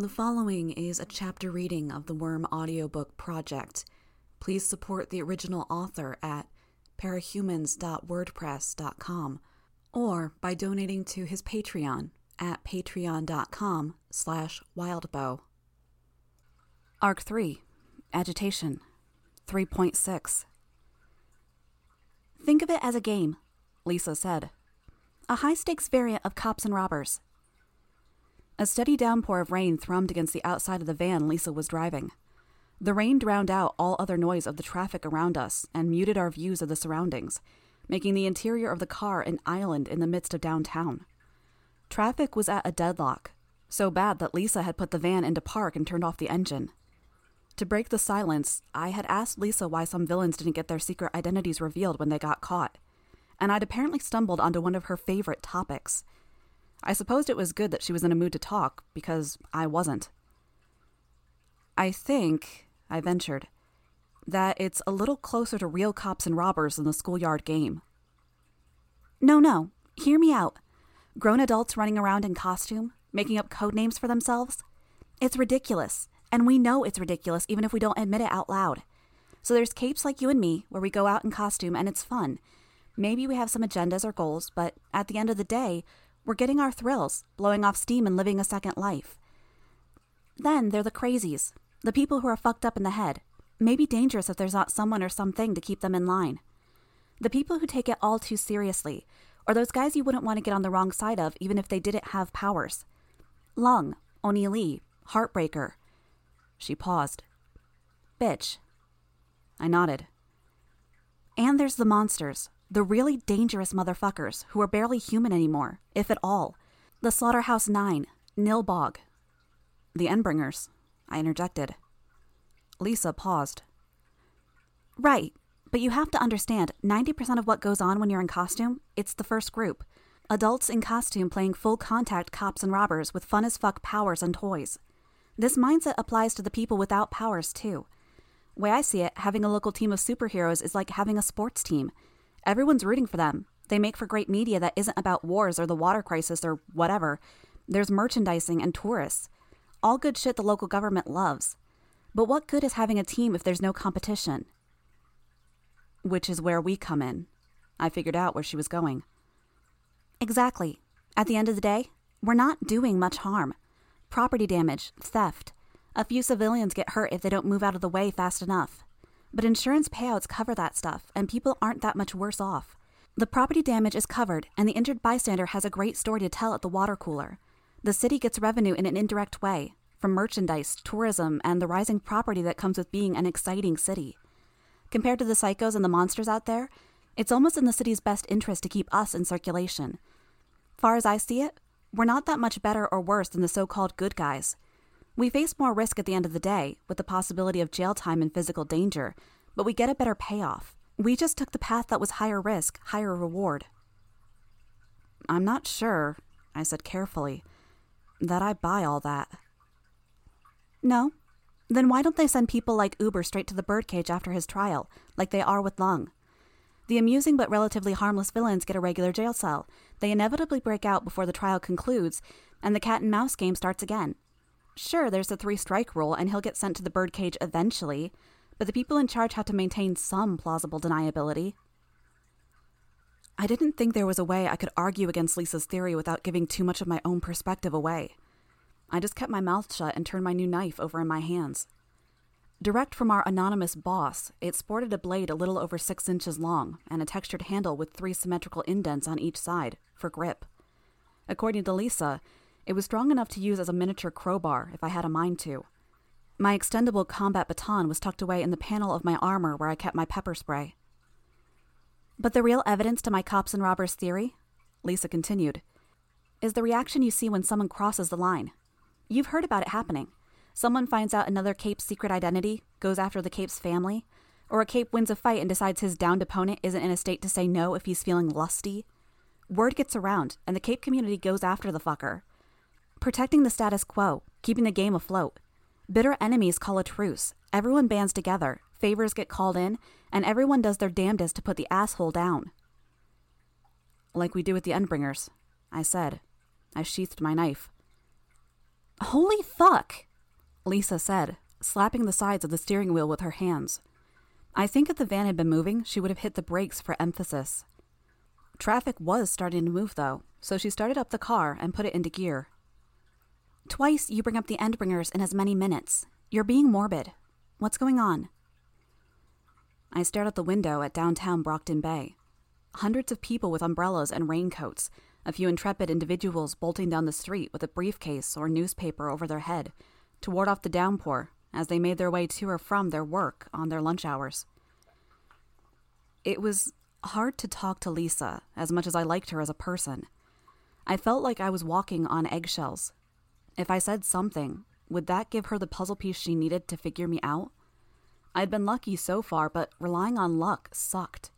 The following is a chapter reading of the Worm audiobook project. Please support the original author at parahumans.wordpress.com or by donating to his Patreon at patreon.com slash wildbow. Arc 3 Agitation 3.6 Think of it as a game, Lisa said. A high stakes variant of cops and robbers. A steady downpour of rain thrummed against the outside of the van Lisa was driving. The rain drowned out all other noise of the traffic around us and muted our views of the surroundings, making the interior of the car an island in the midst of downtown. Traffic was at a deadlock, so bad that Lisa had put the van into park and turned off the engine. To break the silence, I had asked Lisa why some villains didn't get their secret identities revealed when they got caught, and I'd apparently stumbled onto one of her favorite topics. I supposed it was good that she was in a mood to talk, because I wasn't. I think, I ventured, that it's a little closer to real cops and robbers than the schoolyard game. No, no, hear me out. Grown adults running around in costume, making up code names for themselves? It's ridiculous, and we know it's ridiculous even if we don't admit it out loud. So there's capes like you and me, where we go out in costume and it's fun. Maybe we have some agendas or goals, but at the end of the day, we're getting our thrills, blowing off steam and living a second life. Then there are the crazies, the people who are fucked up in the head, maybe dangerous if there's not someone or something to keep them in line. The people who take it all too seriously, or those guys you wouldn't want to get on the wrong side of even if they didn't have powers. Lung, Oni Lee, Heartbreaker. She paused. Bitch. I nodded. And there's the monsters, the really dangerous motherfuckers who are barely human anymore, if at all. The Slaughterhouse Nine, Nilbog. The Endbringers, I interjected. Lisa paused. Right, but you have to understand 90% of what goes on when you're in costume, it's the first group. Adults in costume playing full contact cops and robbers with fun as fuck powers and toys. This mindset applies to the people without powers too. Way I see it, having a local team of superheroes is like having a sports team. Everyone's rooting for them. They make for great media that isn't about wars or the water crisis or whatever. There's merchandising and tourists. All good shit the local government loves. But what good is having a team if there's no competition? Which is where we come in. I figured out where she was going. Exactly. At the end of the day, we're not doing much harm. Property damage, theft. A few civilians get hurt if they don't move out of the way fast enough. But insurance payouts cover that stuff, and people aren't that much worse off. The property damage is covered, and the injured bystander has a great story to tell at the water cooler. The city gets revenue in an indirect way from merchandise, tourism, and the rising property that comes with being an exciting city. Compared to the psychos and the monsters out there, it's almost in the city's best interest to keep us in circulation. Far as I see it, we're not that much better or worse than the so called good guys. We face more risk at the end of the day, with the possibility of jail time and physical danger, but we get a better payoff. We just took the path that was higher risk, higher reward. I'm not sure, I said carefully, that I buy all that. No? Then why don't they send people like Uber straight to the birdcage after his trial, like they are with Lung? The amusing but relatively harmless villains get a regular jail cell. They inevitably break out before the trial concludes, and the cat and mouse game starts again. Sure, there's the three strike rule, and he'll get sent to the birdcage eventually, but the people in charge had to maintain some plausible deniability. I didn't think there was a way I could argue against Lisa's theory without giving too much of my own perspective away. I just kept my mouth shut and turned my new knife over in my hands. Direct from our anonymous boss, it sported a blade a little over six inches long and a textured handle with three symmetrical indents on each side for grip. According to Lisa, it was strong enough to use as a miniature crowbar if I had a mind to. My extendable combat baton was tucked away in the panel of my armor where I kept my pepper spray. But the real evidence to my cops and robbers theory, Lisa continued, is the reaction you see when someone crosses the line. You've heard about it happening. Someone finds out another Cape's secret identity, goes after the Cape's family, or a Cape wins a fight and decides his downed opponent isn't in a state to say no if he's feeling lusty. Word gets around, and the Cape community goes after the fucker, Protecting the status quo, keeping the game afloat. Bitter enemies call a truce. Everyone bands together, favors get called in, and everyone does their damnedest to put the asshole down. Like we do with the Endbringers, I said. I sheathed my knife. Holy fuck! Lisa said, slapping the sides of the steering wheel with her hands. I think if the van had been moving, she would have hit the brakes for emphasis. Traffic was starting to move, though, so she started up the car and put it into gear. Twice you bring up the Endbringers in as many minutes. You're being morbid. What's going on? I stared out the window at downtown Brockton Bay. Hundreds of people with umbrellas and raincoats, a few intrepid individuals bolting down the street with a briefcase or newspaper over their head to ward off the downpour as they made their way to or from their work on their lunch hours. It was hard to talk to Lisa as much as I liked her as a person. I felt like I was walking on eggshells. If I said something, would that give her the puzzle piece she needed to figure me out? I'd been lucky so far, but relying on luck sucked.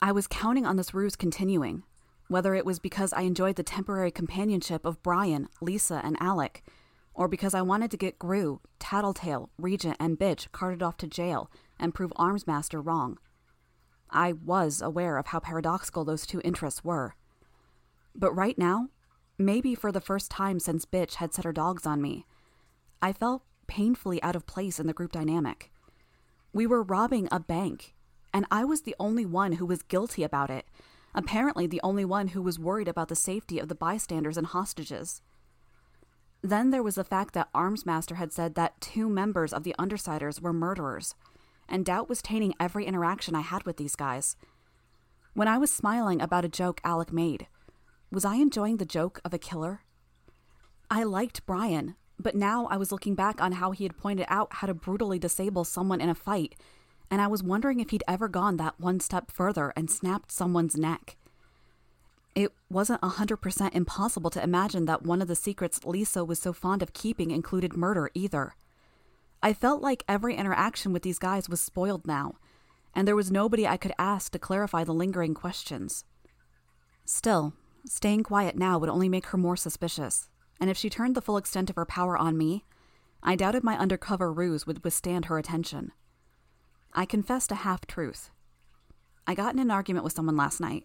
I was counting on this ruse continuing, whether it was because I enjoyed the temporary companionship of Brian, Lisa, and Alec, or because I wanted to get Grue, Tattletale, Regent, and Bitch carted off to jail and prove Armsmaster wrong. I was aware of how paradoxical those two interests were. But right now, maybe for the first time since Bitch had set her dogs on me, I felt painfully out of place in the group dynamic. We were robbing a bank, and I was the only one who was guilty about it, apparently the only one who was worried about the safety of the bystanders and hostages. Then there was the fact that Armsmaster had said that two members of the Undersiders were murderers, and doubt was tainting every interaction I had with these guys. When I was smiling about a joke Alec made, was I enjoying the joke of a killer? I liked Brian, but now I was looking back on how he had pointed out how to brutally disable someone in a fight, and I was wondering if he'd ever gone that one step further and snapped someone's neck. It wasn't a 100% impossible to imagine that one of the secrets Lisa was so fond of keeping included murder either. I felt like every interaction with these guys was spoiled now, and there was nobody I could ask to clarify the lingering questions. Still, staying quiet now would only make her more suspicious, and if she turned the full extent of her power on me, I doubted my undercover ruse would withstand her attention. I confessed a half truth. I got in an argument with someone last night.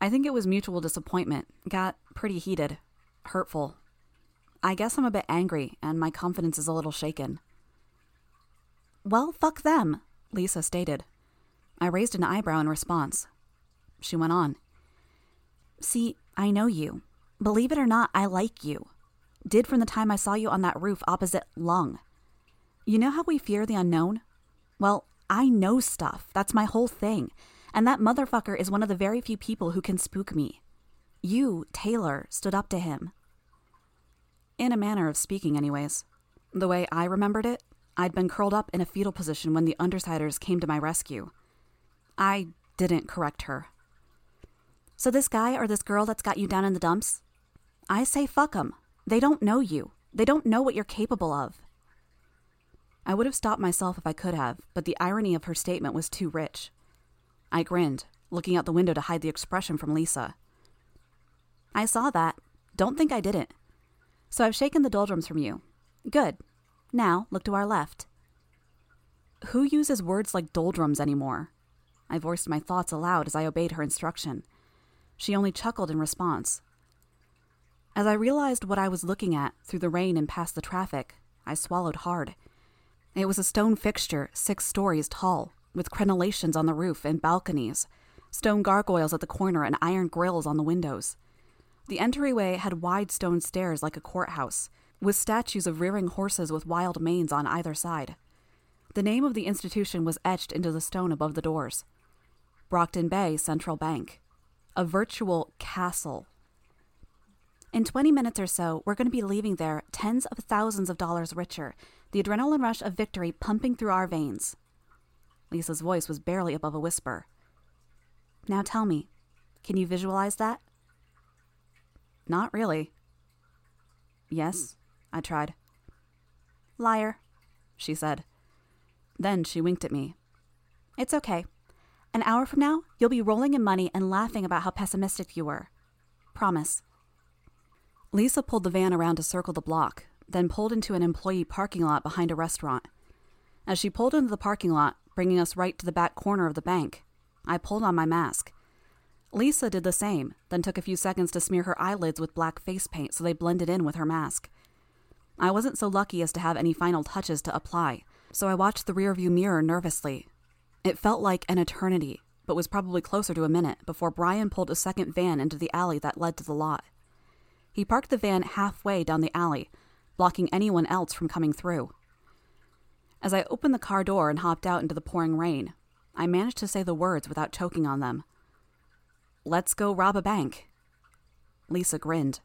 I think it was mutual disappointment. Got pretty heated, hurtful. I guess I'm a bit angry, and my confidence is a little shaken. Well, fuck them, Lisa stated. I raised an eyebrow in response. She went on. See, I know you. Believe it or not, I like you. Did from the time I saw you on that roof opposite Lung. You know how we fear the unknown? Well, I know stuff. That's my whole thing. And that motherfucker is one of the very few people who can spook me. You, Taylor, stood up to him. In a manner of speaking, anyways. The way I remembered it, I'd been curled up in a fetal position when the Undersiders came to my rescue. I didn't correct her. So, this guy or this girl that's got you down in the dumps? I say fuck 'em. They don't know you. They don't know what you're capable of. I would have stopped myself if I could have, but the irony of her statement was too rich. I grinned, looking out the window to hide the expression from Lisa. I saw that. Don't think I didn't. So I've shaken the doldrums from you. Good. Now, look to our left. Who uses words like doldrums anymore? I voiced my thoughts aloud as I obeyed her instruction. She only chuckled in response. As I realized what I was looking at through the rain and past the traffic, I swallowed hard. It was a stone fixture, six stories tall, with crenellations on the roof and balconies, stone gargoyles at the corner, and iron grills on the windows. The entryway had wide stone stairs like a courthouse, with statues of rearing horses with wild manes on either side. The name of the institution was etched into the stone above the doors Brockton Bay Central Bank. A virtual castle. In 20 minutes or so, we're going to be leaving there tens of thousands of dollars richer, the adrenaline rush of victory pumping through our veins. Lisa's voice was barely above a whisper. Now tell me, can you visualize that? Not really. Yes, I tried. Liar, she said. Then she winked at me. It's okay. An hour from now, you'll be rolling in money and laughing about how pessimistic you were. Promise. Lisa pulled the van around to circle the block, then pulled into an employee parking lot behind a restaurant. As she pulled into the parking lot, bringing us right to the back corner of the bank. I pulled on my mask. Lisa did the same, then took a few seconds to smear her eyelids with black face paint so they blended in with her mask. I wasn't so lucky as to have any final touches to apply, so I watched the rearview mirror nervously. It felt like an eternity, but was probably closer to a minute before Brian pulled a second van into the alley that led to the lot. He parked the van halfway down the alley, blocking anyone else from coming through. As I opened the car door and hopped out into the pouring rain, I managed to say the words without choking on them. Let's go rob a bank. Lisa grinned.